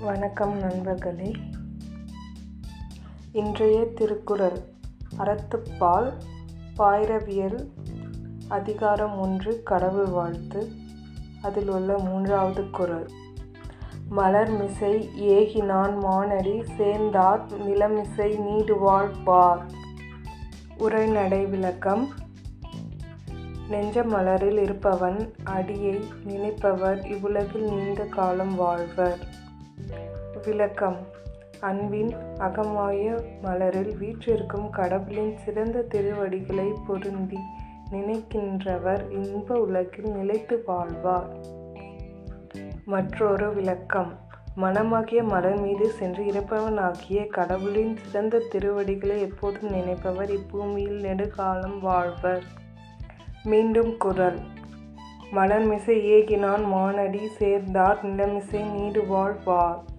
வணக்கம் நண்பர்களே. இன்றைய திருக்குறள் அறத்துப்பால் பாயிரவியல் அதிகாரம் ஒன்று கடவுள் வாழ்த்து. அதில் உள்ள மூன்றாவது குரல் மலர்மிசை ஏகினான் மானடி சேர்ந்தார் நிலமிசை நீடுவாழ் பார் உரைநடை விளக்கம். நெஞ்ச மலரில் இருப்பவன் அடியை நினைப்பவர் இவ்வுலகில் நீண்ட காலம் வாழ்வர். விளக்கம். அன்பின் அகமாய மலரில் வீற்றிருக்கும் கடவுளின் சிறந்த திருவடிகளை பொருந்தி நினைக்கின்றவர் இன்ப உலகில் நிலைத்து வாழ்வார். மற்றொரு விளக்கம். மனமாகிய மலர் மீது சென்று இறப்பவனாகிய கடவுளின் சிறந்த திருவடிகளை எப்போதும் நினைப்பவர் இப்பூமியில் நெடுகாலம் வாழ்வர். மீண்டும் குரல். மலர்மிசை ஏகினான் மானடி சேர்ந்தார் நிலமிசை நீடு வாழ்வார்